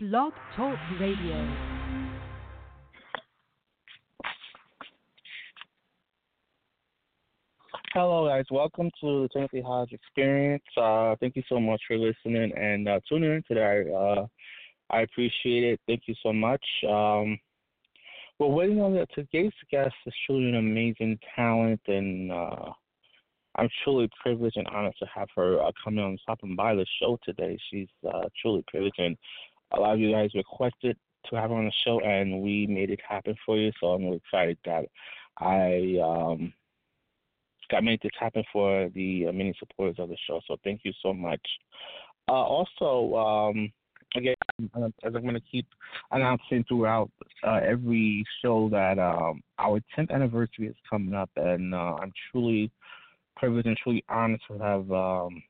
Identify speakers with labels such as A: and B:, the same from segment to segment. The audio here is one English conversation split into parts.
A: Blog Talk Radio.
B: Hello, guys. Welcome to the Timothy Hodge Experience. Uh, thank you so much for listening and uh, tuning in today. Uh, I appreciate it. Thank you so much. Um, we're waiting on today's guest is truly an amazing talent, and uh, I'm truly privileged and honored to have her uh, come on stopping by the show today. She's uh, truly privileged, and a lot of you guys requested to have on the show, and we made it happen for you. So I'm really excited that I um, got made this happen for the uh, many supporters of the show. So thank you so much. Uh, also, um, again, as I'm going to keep announcing throughout uh, every show that um, our 10th anniversary is coming up, and uh, I'm truly privileged and truly honored to have um,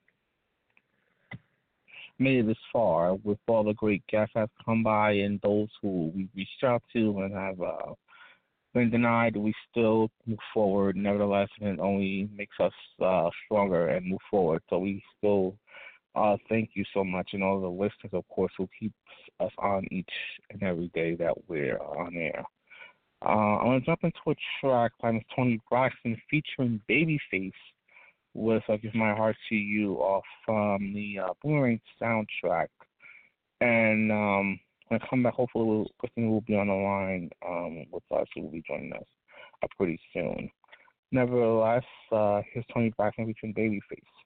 B: made it this far with all the great guests have come by and those who we reached out to and have uh, been denied. We still move forward, nevertheless, and it only makes us uh, stronger and move forward. So we still uh, thank you so much, and all the listeners, of course, who keep us on each and every day that we're on air. Uh, I'm to jump into a track by Miss Toni Braxton featuring Babyface with I Give My Heart to You off um, the uh, Boomerang soundtrack. And um, when I come back, hopefully, we'll, Kristen will be on the line um, with us. She will be joining us uh, pretty soon. Nevertheless, uh, here's Toni Braxton featuring Babyface.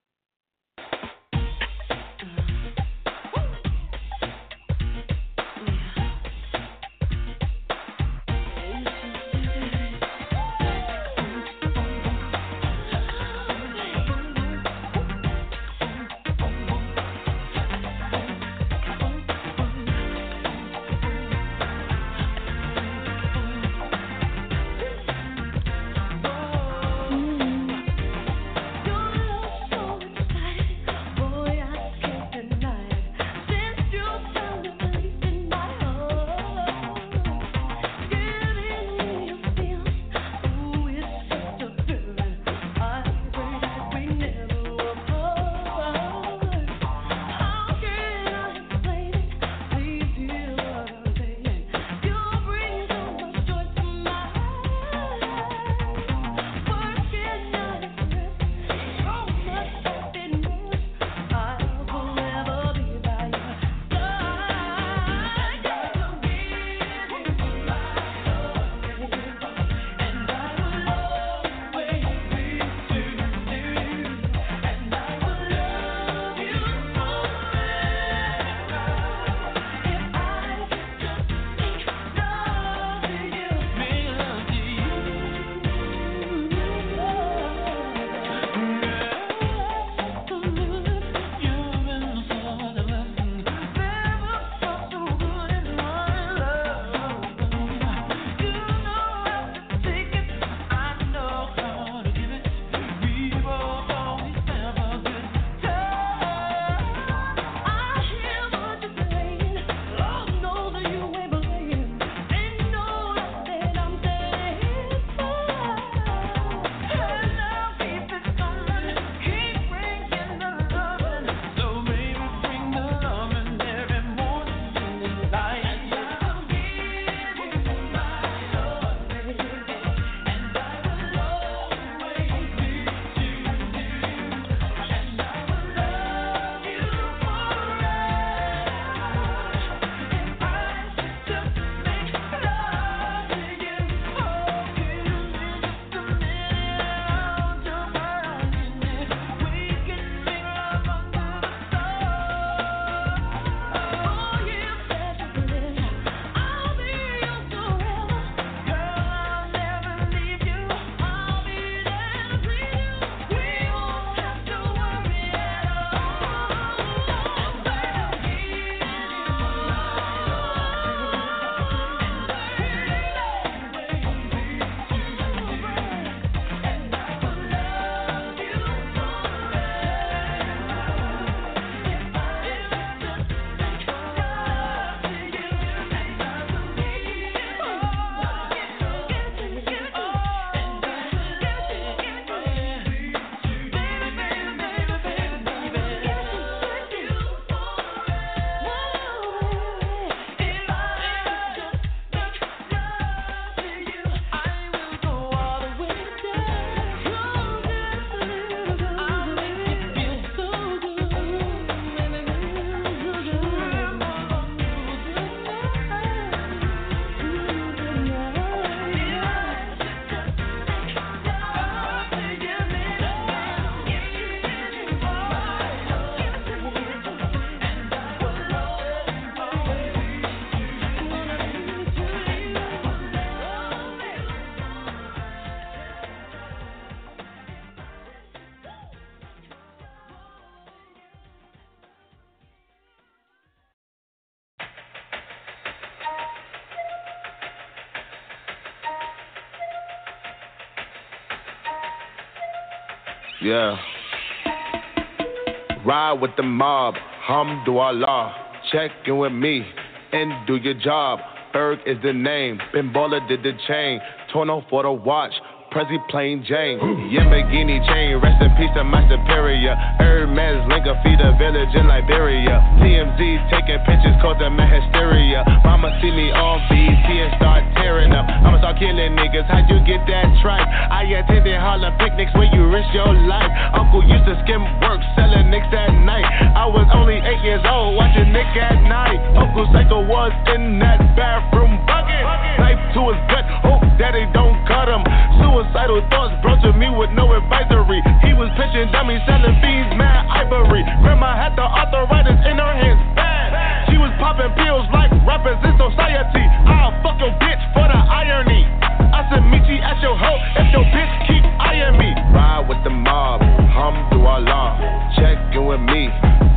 C: Yeah. Ride with the mob, hum do Check in with me and do your job. Berg is the name, Ben Baller did the chain. Torno for the watch, Prezi plain Jane. Yamagini chain, rest in peace to my superior. Hermes Linker feed a village in Liberia. TMZ taking pictures, causing my hysteria. Mama see me on BT and start up. I'ma start killing niggas, how'd you get that tripe? I attended Harlem picnics where you risk your life. Uncle used to skim work, selling nicks at night. I was only eight years old, watching Nick at night. Uncle Psycho was in that bathroom bucket. Knife to his gut, hope daddy don't cut him. Suicidal thoughts brought to me with no advisory. He was pitching dummies, selling fiends, mad ivory. Grandma had the arthritis in her hands, bad. She was popping pills like rappers in society. I'll fuck your bitch for irony. I said, meet you at your hoe if your bitch keep eyeing me. Ride with the mob, hum do Allah. Check in with me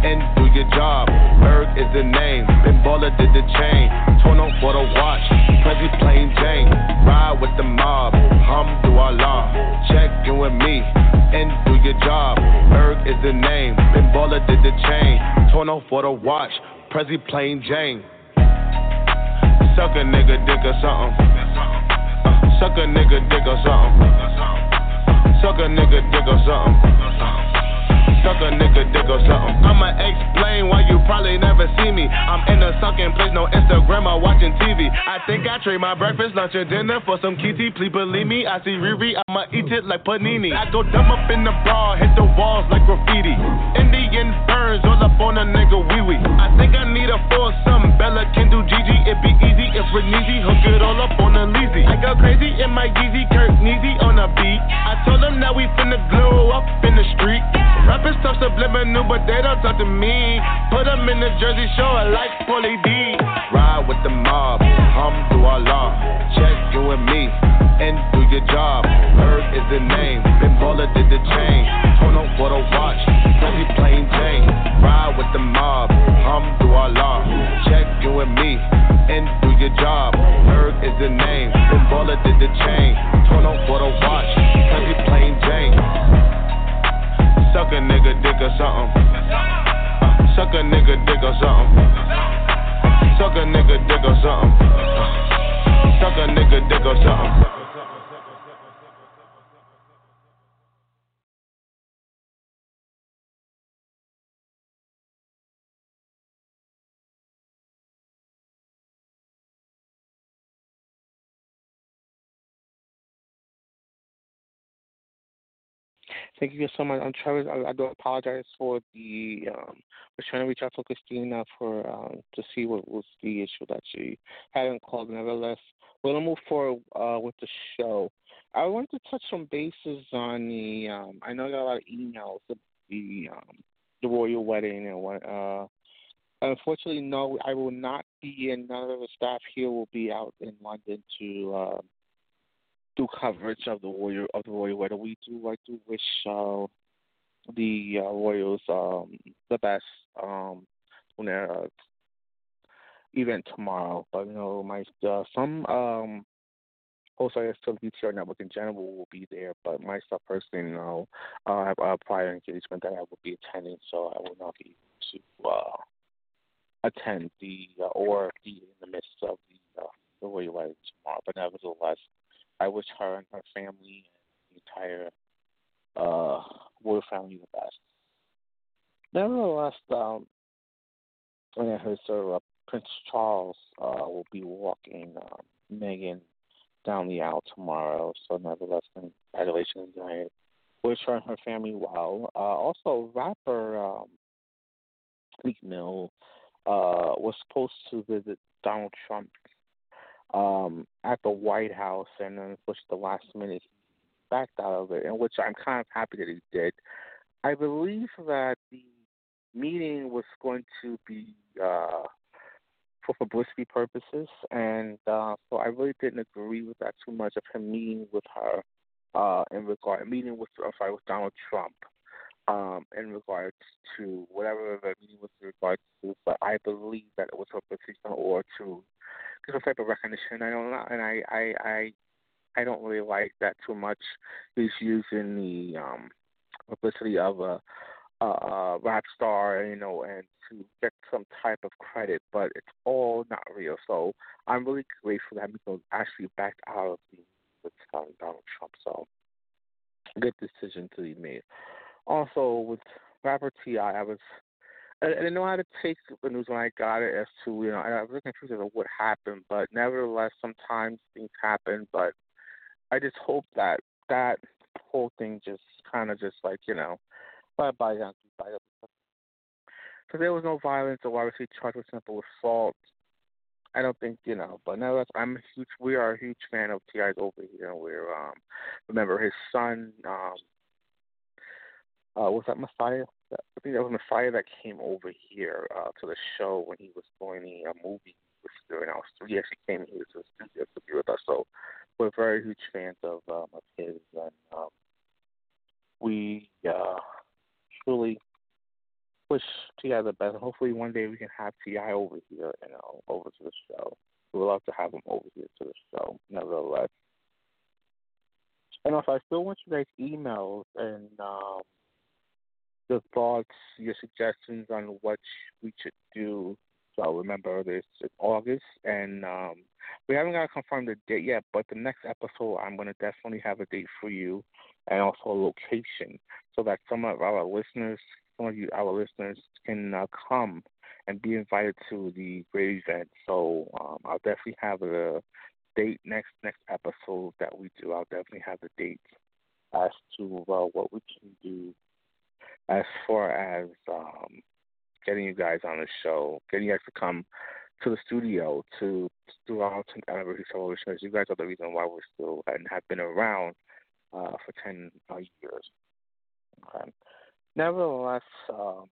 C: and do your job. Berg is the name, Ben Baller did the chain. Torn up for the watch, Prezi plain Jane. Ride with the mob, hum do Allah. Check in with me and do your job. Berg is the name, Ben Baller did the chain. Torn up for the watch, Prezi plain Jane. Suck a nigga dick or something. Uh, suck a nigga dick or something. Suck a nigga dick or something. Suck a nigga dick or something. I'ma explain why you probably never see me. I'm in a sunken place, no Instagram or watching TV. I think I trade my breakfast, lunch, and dinner for some kitty. Please believe me, I see Riri, I'ma eat it like panini. I go dumb up in the bra, hit the walls like graffiti. Indian burns all up on a nigga wee wee. I think I need a foursome. Bella can do Gigi, it be easy if we're. Hook it all up on a leasy. I go crazy in my Yeezy, Kirk Neezy on a beat. I told them that we finna glow up in the street. Rappers talk subliminal, but they don't talk to me. Put them in the Jersey Shore like Paulie D. Ride with the mob, hum do Allah. Check you and me and do your job. Berg is the name, Ben Baller did the chain. Torn up for the watch, Prezi plain Jane. Ride with the mob, hum do Allah. Check you and me and do your job. Berg is the name, Ben Baller did the chain. Torn up for the watch, Prezi plain Jane. Suck a nigga dick or something. Uh, suck a nigga dick or something. Suck a nigga dick or something. Uh, suck a nigga dick or something.
B: Thank you so much. I'm Travis. I, I do apologize for the. Um, was trying to reach out to Christina for um, to see what was the issue that she hadn't called. Nevertheless, gonna move forward uh, with the show. I wanted to touch some bases on the. Um, I know I got a lot of emails of the um, the royal wedding and what. Uh, unfortunately, no, I will not be, and none of the staff here will be out in London to. Uh, do coverage of the royal of the royal wedding. We do I do wish uh, the uh, royals um, the best um, on their uh, event tomorrow. But you know, my uh, some um, also I the VTR network in general will be there, but myself personally, you know, I have a prior engagement that I will be attending, so I will not be able to uh, attend the uh, or be in the midst of the uh, the royal wedding tomorrow. But nevertheless. I wish her and her family and the entire uh family the best. Nevertheless, um, when I heard Sir uh, Prince Charles uh, will be walking um, Meghan down the aisle tomorrow. So, nevertheless, congratulations, I wish her and her family well. Uh, also, rapper um, Meek Mill uh, was supposed to visit Donald Trump um, at the White House, and then pushed the last minute he backed out of it, and which I'm kind of happy that he did. I believe that the meeting was going to be uh, for publicity purposes, and uh, so I really didn't agree with that too much of him meeting with her uh, in regard meeting with I'm sorry with Donald Trump um, in regards to whatever the meeting was in regards to, but I believe that it was for publicity or to some type of recognition. I don't know, and I I I I don't really like that too much. He's using the um publicity of a, a, a rap star, you know, and to get some type of credit, but it's all not real. So I'm really grateful that Miko actually backed out of the with Donald Trump. So good decision to be made. Also with rapper Ti, I was I, didn't know how to take the news when I got it as to you know I was confused as what happened, but nevertheless sometimes things happen. But I just hope that that whole thing just kind of just like you know bye bye bye so there was no violence or obviously charged with simple assault. I don't think you know, but nevertheless, I'm a huge. We are a huge fan of Ti's over here. We're um, remember his son. Um, uh, was that Messiah? I think that was Messiah that came over here uh, to the show when he was doing a movie with during our He actually came here to the studio to be with us. So we're very huge fans of um, of his, and um, we uh, truly wish Ti the best. Hopefully, one day we can have Ti over here, you know, over to the show. We would love to have him over here to the show. Nevertheless, and also I still want you guys emails and um, your thoughts, your suggestions on what we should do. So remember, this is August, and um, we haven't got to confirm the date yet. But the next episode, I'm going to definitely have a date for you, and also a location, so that some of our listeners some of you, our listeners, can uh, come and be invited to the great event. So um, I'll definitely have a date next next episode that we do. I'll definitely have the date as to uh, what we can do as far as um, getting you guys on the show, getting you guys to come to the studio to do our 10th anniversary celebration. You guys are the reason why we're still and have been around uh, for 10 uh, years. Okay. Nevertheless, um,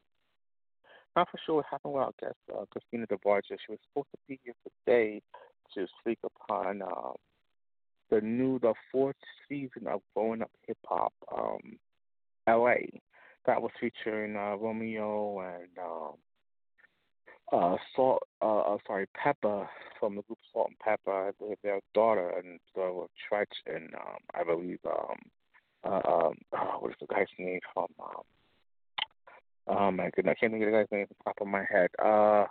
B: not for sure what happened with our guest, uh, Christina DeBarge. She was supposed to be here today to speak upon um, the new, the fourth season of Growing Up Hip Hop, um, LA. That was featuring uh, Romeo and um, uh, Salt, uh, uh, sorry, Pepper from the group Salt-N-Pepa, their daughter, and so Treach, and um, I believe, um, uh, um, what is the guy's name from um, Oh my goodness, I can't think of the guy's name off the top of my head. Uh,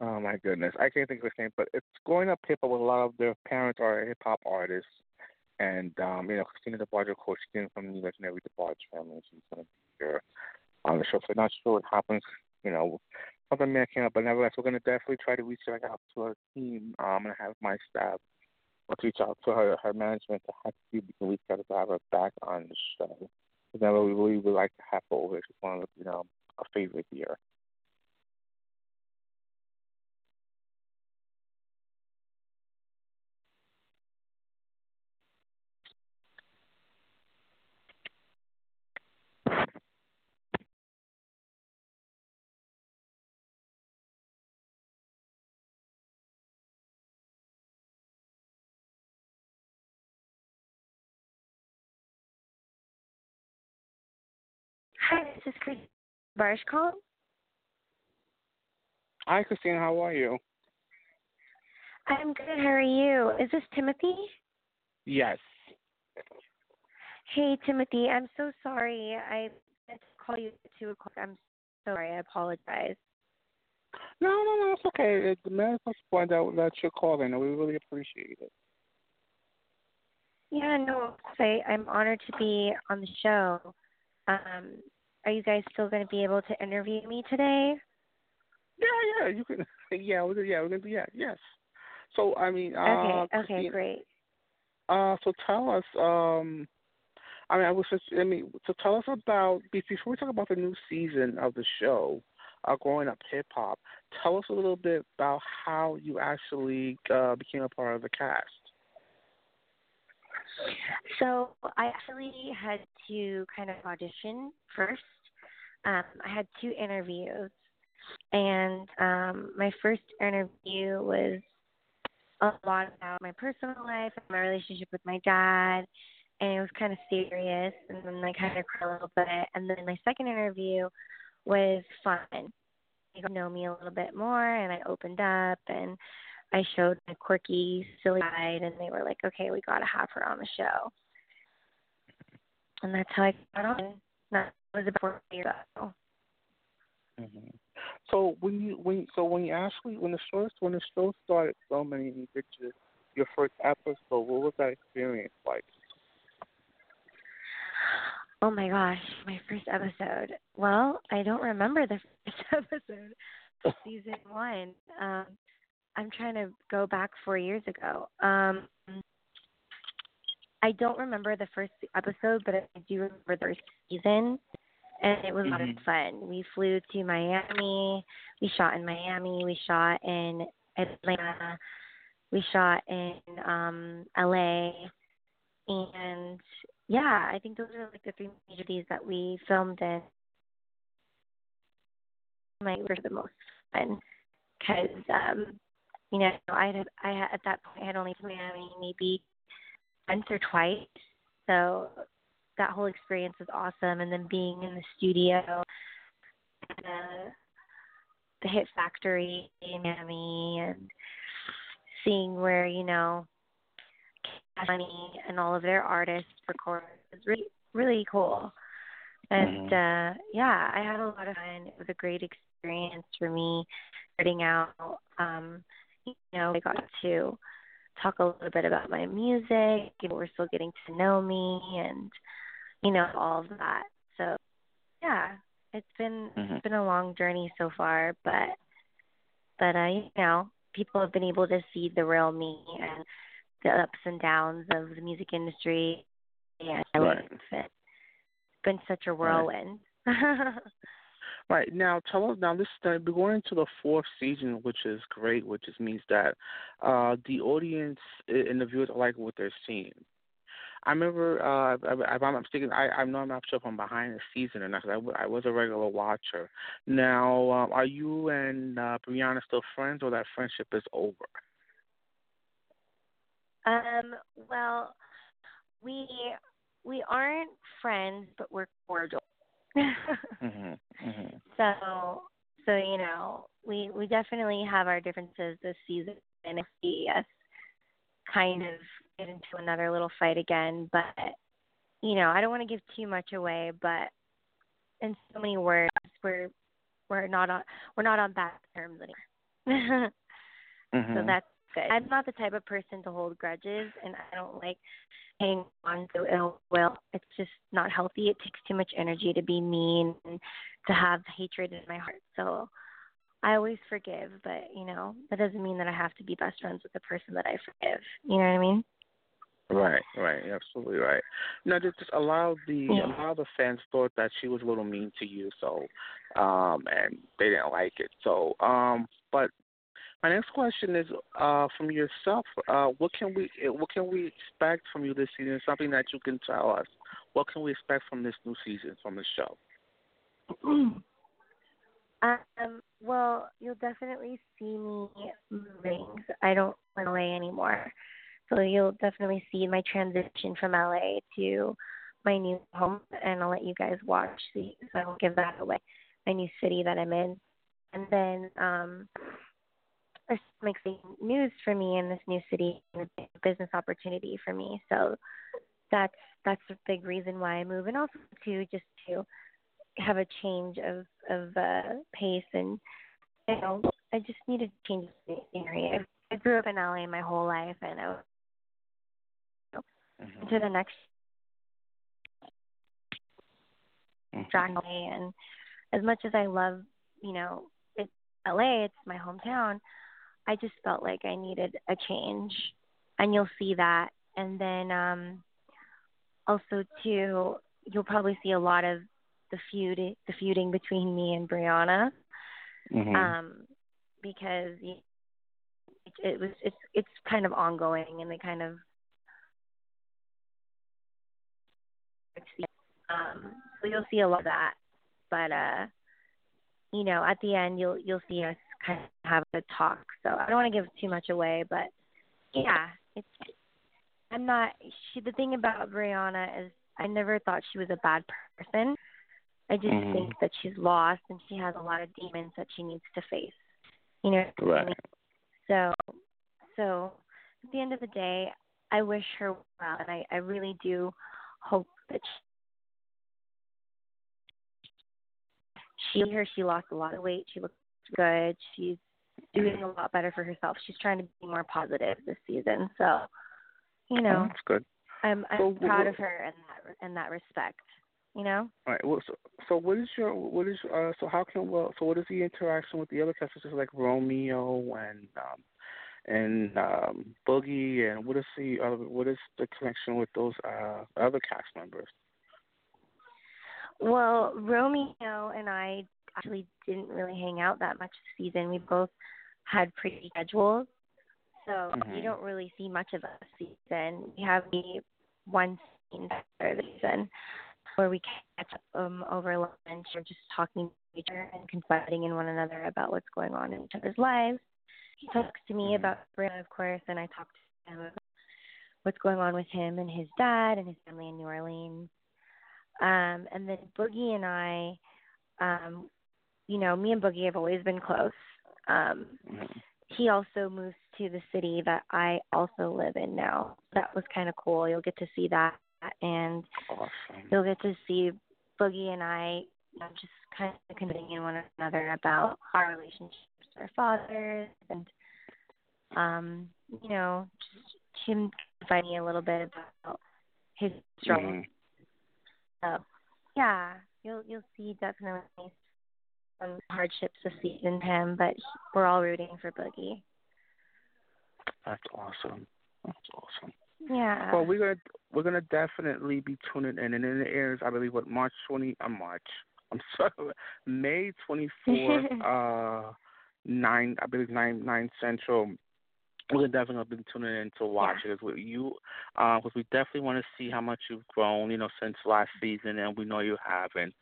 B: oh my goodness, I can't think of his name. But it's growing up hip hop with a lot of their parents are hip hop artists, and um, you know Christina DeBarge, of course, came from the legendary DeBarge family. She's going to be here on the show. So not sure what happens. You know, something may come up, but nevertheless, we're going to definitely try to reach out to her team. Um, I'm going to have my staff let's reach out to her her management to have to we can reach to have her back on the show. Because we really would like to have her over. It's one of you know our favorite here.
D: Is Chris Barsh calling.
B: Hi, Christine. How are you?
D: I'm good. How are you? Is this Timothy?
B: Yes.
D: Hey, Timothy. I'm so sorry. I meant to call you at two o'clock. I'm sorry. I apologize.
B: No, no, no. It's okay. The management point out that you're calling, and we really appreciate it.
D: Yeah, no. I, I'm honored to be on the show. Um, are you guys still going to be able to interview me today?
B: Yeah, yeah, you can. Yeah, we're, yeah, we're gonna do. Yeah, yes. So I mean, uh,
D: okay, okay, great.
B: Uh, so tell us. Um, I mean, I was just. I mean, so tell us about before we talk about the new season of the show, uh, growing up hip hop. Tell us a little bit about how you actually uh, became a part of the cast.
D: So I actually had to kind of audition first. Um, I had two interviews, and um, my first interview was a lot about my personal life and my relationship with my dad, and it was kind of serious, and then I kind of cried a little bit. And then my second interview was fun. They got to know me a little bit more, and I opened up and I showed my quirky, silly side, and they were like, "Okay, we got to have her on the show." And that's how I got on. Was about four years ago.
B: hmm So when you when so when you actually when the show when the show started filming and you did your your first episode, what was that experience like?
D: Oh my gosh, my first episode. Well, I don't remember the first episode season one. Um, I'm trying to go back four years ago. Um, I don't remember the first episode, but I do remember the first season, and it was a lot of fun. We flew to Miami. We shot in Miami. We shot in Atlanta. We shot in um, LA, and yeah, I think those are like the three major cities that we filmed in. My were the most fun because um, you know I had I had at that point I had only been to Miami maybe once or twice, so that whole experience was awesome. And then being in the studio, the the Hit Factory in Miami, and seeing where you know Cash Money and all of their artists record was really really cool. And uh yeah, I had a lot of fun. It was a great experience for me starting out. Um, you know, I got to talk a little bit about my music. People were still getting to know me and you know, all of that. So yeah, it's been
B: Mhm.
D: it's been a long journey so far, but but uh, you know, people have been able to see the real me and the ups and downs of the music industry and
B: Right.
D: It's been such a whirlwind.
B: Right now, tell us now. This uh, we're going into the fourth season, which is great, which just means that uh, the audience and the viewers are like what they're seeing. I remember, uh, if I'm not mistaken, I, I know I'm not sure if I'm behind the season or not. 'cause I, w- I was a regular watcher. Now, um, are you and uh, Brianna still friends, or that friendship is over?
D: um, well, we we aren't friends, but we're cordial.
B: Mhm. Mhm.
D: So, so you know, we we definitely have our differences this season, and if us kind of get into another little fight again, but you know, I don't want to give too much away, but in so many words, we're we're not on we're not on bad terms anymore. So
B: Mhm.
D: that's good. I'm not the type of person to hold grudges, and I don't like hanging on to ill will. It's just not healthy. It takes too much energy to be mean and to have hatred in my heart. So I always forgive, but you know that doesn't mean that I have to be best friends with the person that I forgive. You know what I mean?
B: Right, right, absolutely right. No, just, just allow the
D: Yeah.
B: a lot of the fans thought that she was a little mean to you, so um and they didn't like it. So um but my next question is uh from yourself, uh what can we eh, what can we expect from you this season? Something that you can tell us. What can we expect from this new season from the show?
D: Um, well, you'll definitely see me moving. I don't live in LA anymore. So you'll definitely see my transition from LA to my new home and I'll let you guys watch the so I won't give that away. My new city that I'm in. And then um some exciting news for me in this new city and a business opportunity for me. So that's that's a big reason why I move and also too just to have a change of of uh pace and you know I just need to change the scenery. I, I grew up in LA my whole life and I was
B: Mhm.
D: to the next
B: Mhm.
D: away and as much as I love, you know, it's LA, it's my hometown, I just felt like I needed a change. And you'll see that. And then um also too you'll probably see a lot of the feud the feuding between me and Brianna.
B: Mhm.
D: Um because it, it was it's it's kind of ongoing and they kind of um so you'll see a lot of that. But uh you know, at the end you'll you'll see us kind of have a talk. So I don't want to give too much away, but yeah, it's I'm not she the thing about Brianna is I never thought she was a bad person. I just
B: Mhm.
D: think that she's lost and she has a lot of demons that she needs to face. You know
B: Right.
D: So so at the end of the day, I wish her well and I, I really do hope that she her she lost a lot of weight. She looks good. She's doing a lot better for herself. She's trying to be more positive this season. So, you know,
B: oh, that's good.
D: I'm I'm proud
B: well-
D: of her in that in that respect. You know.
B: All right. Well, so, so what is your what is uh so how can well so what is the interaction with the other members like Romeo and um and um Boogie and what is the other what is the connection with those uh other cast members?
D: Well, Romeo and I actually didn't really hang out that much this season. We both had pretty schedules, so
B: Mhm.
D: you don't really see much of us this season. We have the one scene this season where we catch up um, over lunch or just talking to each other and confiding in one another about what's going on in each other's lives. He talks to me about Brianna, of course, and I talk to him about what's going on with him and his dad and his family in New Orleans. Um, and then Boogie and I, um, you know, me and Boogie have always been close. Um, he also moves to the city that I also live in now. That was kind of cool. You'll get to see that, and
B: Awesome.
D: you'll get to see Boogie and I you know, just kind of confiding in one another about our relationships with our fathers, and um, you know, just him me a little bit about his struggle.
B: Mhm.
D: So, yeah, you'll you'll see definitely some hardships this season, him, but we're all rooting for Boogie.
B: That's awesome. That's awesome.
D: Yeah.
B: Well, we're gonna we're gonna definitely be tuning in, and it airs, I believe, what March twenty, uh, March. I'm sorry, May twenty fourth, uh, nine, I believe nine nine central. We're definitely gonna be tuning in to watch it. 'cause we, you, uh, because we definitely want to see how much you've grown, you know, since last season, and we know you have. And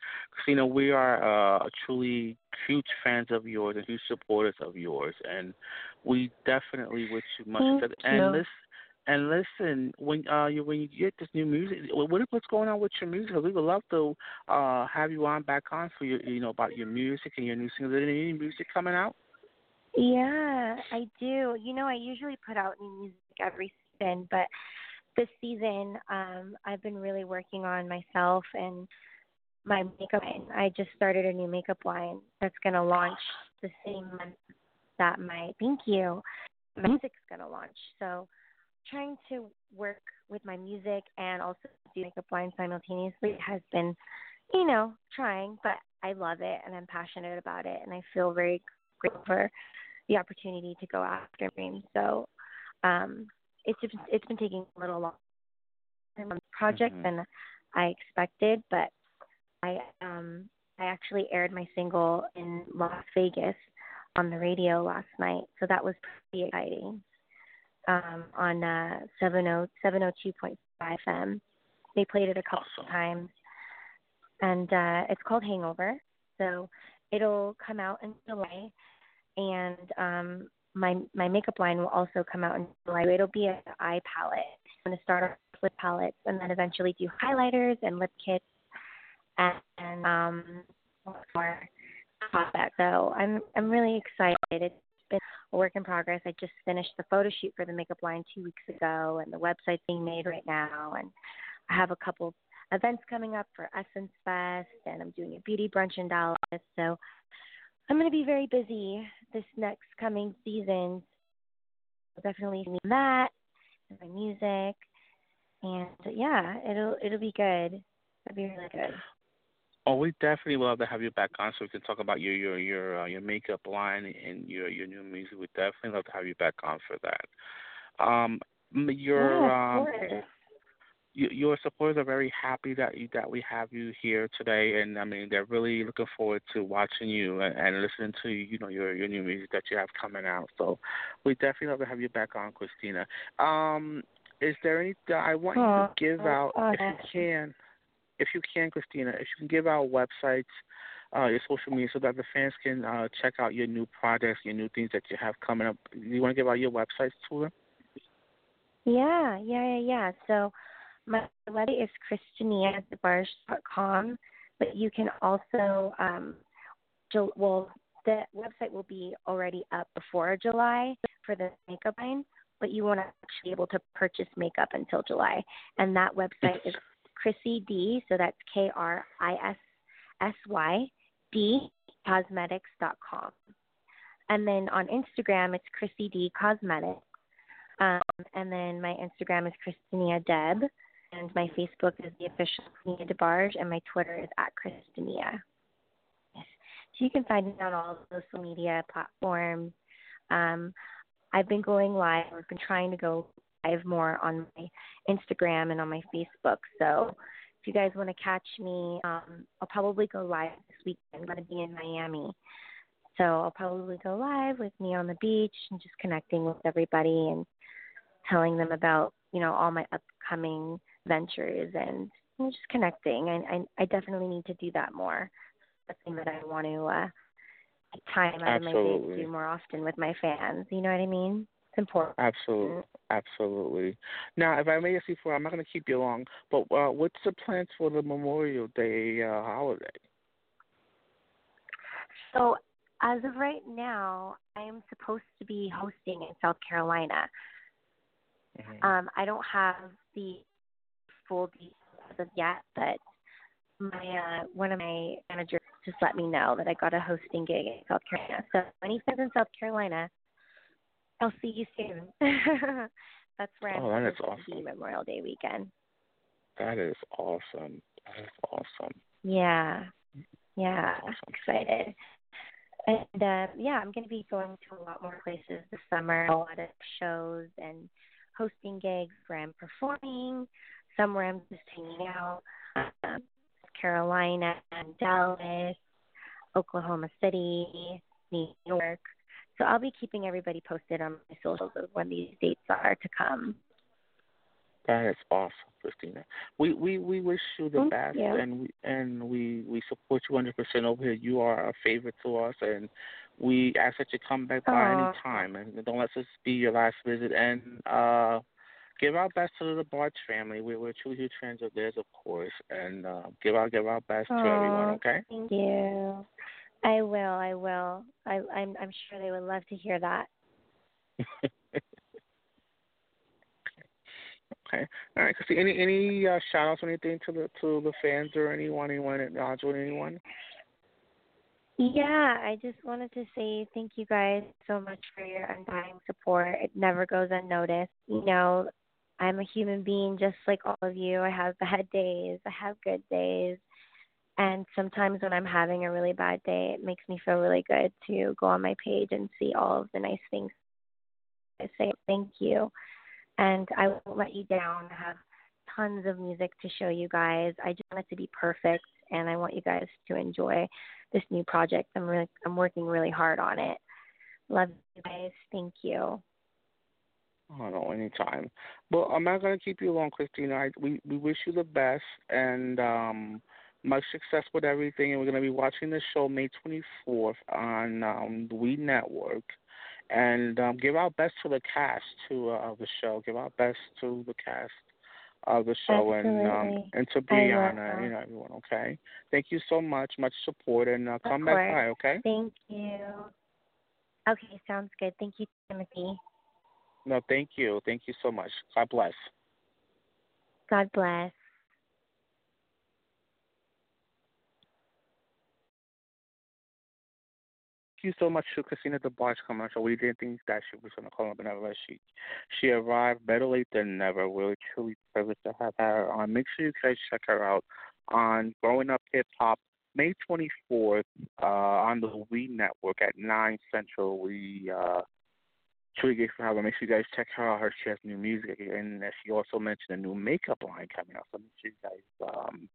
B: know we are uh, truly huge fans of yours and huge supporters of yours, and we definitely wish you much
D: Thank
B: success.
D: you.
B: And listen, and listen, when uh you when you get this new music, what what's going on with your music? we would love to uh have you on back on for your you know about your music and your new singles. Is any music coming out?
D: Yeah, I do. You know, I usually put out new music every season, but this season, um, I've been really working on myself and my makeup line. I just started a new makeup line that's going to launch the same month that my thank you my music's going to launch. So, trying to work with my music and also do makeup line simultaneously has been, you know, trying, but I love it and I'm passionate about it and I feel very grateful for the opportunity to go after dreams. So um, it's just, it's been taking a little longer on the project
B: Mhm.
D: than I expected, but I um I actually aired my single in Las Vegas on the radio last night, so that was pretty exciting. Um, on uh, 70 702.5 FM, they played it a couple
B: Awesome.
D: of times, and uh, it's called Hangover. So it'll come out in July, and um, my my makeup line will also come out in July. It'll be an eye palette. I'm going to start off with palettes, and then eventually do highlighters and lip kits, and, and um, more. So I'm I'm really excited. It's work in progress. I just finished the photo shoot for the makeup line two weeks ago, and the website's being made right now, and I have a couple events coming up for Essence Fest, and I'm doing a beauty brunch in Dallas. So I'm going to be very busy this next coming season. I'll definitely see that and my music, and yeah, it'll it'll be good. It'll be really good.
B: Oh, we definitely love to have you back on so we can talk about your your your uh, your makeup line and your your new music. We definitely love to have you back on for that. Um, your
D: yeah,
B: um,
D: course.
B: y- your supporters are very happy that you, that we have you here today, and I mean they're really looking forward to watching you and, and listening to you know your your new music that you have coming out. So we definitely love to have you back on, Christina. Um, is there any? I want you to give out
D: oh,
B: if you can, if you can, Christina, if you can give out websites. Uh, your social media so that the fans can uh, check out your new projects, your new things that you have coming up. Do You want to give out your websites to them?
D: Yeah, yeah, yeah, yeah. So my website is christianiadebarge.com, but you can also, um, well, the website will be already up before July for the makeup line, but you won't actually be able to purchase makeup until July. And that website is Chrissy D, so that's K R I S S Y D cosmetics.com. And then on Instagram, it's Chrissy D Cosmetics. Um, and then my Instagram is Christinia Deb. And my Facebook is the official Christinia DeBarge. And my Twitter is at Christinia. Yes. So you can find me on all social media platforms. Um, I've been going live. I've been trying to go live more on my Instagram and on my Facebook. So if you guys want to catch me, um, I'll probably go live this weekend. I'm going to be in Miami. So I'll probably go live with me on the beach and just connecting with everybody and telling them about, you know, all my upcoming ventures and you know, just connecting. And I, I definitely need to do that more. That's the thing that I want to uh, take time out
B: Absolutely.
D: of my day to do more often with my fans. You know what I mean? It's important.
B: Absolutely, absolutely. Now, if I may ask you for, I'm not going to keep you long, but uh, what's the plans for the Memorial Day uh, holiday?
D: So, as of right now, I am supposed to be hosting in South Carolina.
B: Mm-hmm.
D: Um, I don't have the full details as of yet, but my uh, one of my managers just let me know that I got a hosting gig in South Carolina. So, when he says in South Carolina, I'll see you soon. That's where I'm
B: Oh, that is
D: supposed to be
B: awesome.
D: Memorial Day weekend.
B: That is awesome. That is awesome.
D: Yeah, yeah,
B: Awesome.
D: excited. And uh, yeah, I'm going to be going to a lot more places this summer, a lot of shows and hosting gigs where I'm performing, some where I'm just hanging out. Um, Carolina, Dallas, Oklahoma City, New York. So I'll be keeping everybody posted on my socials of when these dates are to come.
B: That is awesome, Christina. We we we wish you the
D: Thank
B: best,
D: you.
B: and we and we we support you 100 percent over here. You are a favorite to us, and we ask that you come back by any time, and don't let this be your last visit. And uh, give our best to the Barge family. We, we're truly huge fans of theirs, of course, and uh, give our give our best to everyone. Okay.
D: Thank you. I will. I will. I, I'm. I'm sure they would love to hear that.
B: okay. All right. Christy, any any uh, shout outs or anything to the to the fans or anyone anyone acknowledge with anyone?
D: Yeah, I just wanted to say thank you guys so much for your undying support. It never goes unnoticed. You know, I'm a human being just like all of you. I have bad days, I have good days. And sometimes when I'm having a really bad day, it makes me feel really good to go on my page and see all of the nice things. I say thank you. And I won't let you down. I have tons of music to show you guys. I just want it to be perfect and I want you guys to enjoy this new project. I'm really I'm working really hard on it. Love you guys. Thank you.
B: Oh no, anytime. Well, I'm not gonna keep you long, Christina. I, we we wish you the best and um much success with everything. And we're gonna be watching the show May 24th on um, the We Network. And um, give our best to the cast to uh, of the show. Give our best to the cast of the show and um, and to Brianna,
D: will.
B: you know everyone. Okay. Thank you so much. Much support and uh, come back by. Okay.
D: Thank you. Okay, sounds good. Thank you, Timothy.
B: No, thank you. Thank you so much. God bless.
D: God bless.
B: Thank you so much to Christina the Barge commercial. We didn't think that she was going to call up, but she she arrived better late than never. We're truly privileged to have her on. Make sure you guys check her out on Growing Up Hip Hop, May 24th uh, on the We Network at 9 Central. We uh, truly grateful for her. Make sure you guys check her out. Her she has new music, and she also mentioned a new makeup line coming out. So make sure you guys um,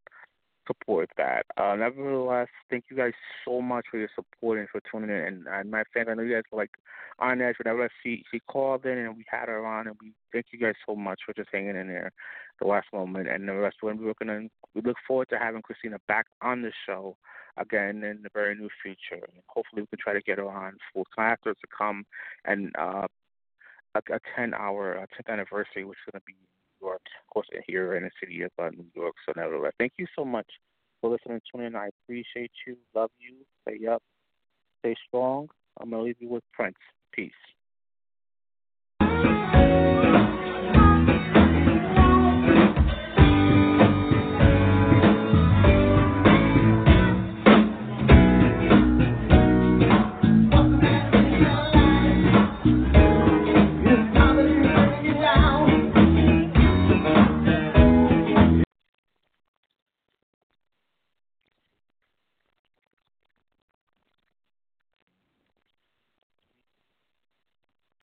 B: support that. Uh, nevertheless, thank you guys so much for your support and for tuning in. And, and my fans, I know you guys were like on edge whenever she she called in and we had her on, and we thank you guys so much for just hanging in there the last moment. And the rest when we were gonna, we look forward to having Kristinia back on the show again in the very near future. And hopefully, we can try to get her on full after to come and uh, a, a 10 hour uh, 10th anniversary, which is going to be New York, of course, here in the city of uh, New York. So, nevertheless, thank you so much for listening, tuning in. I appreciate you, love you, stay up, stay strong. I'm going to leave you with Prince. Peace.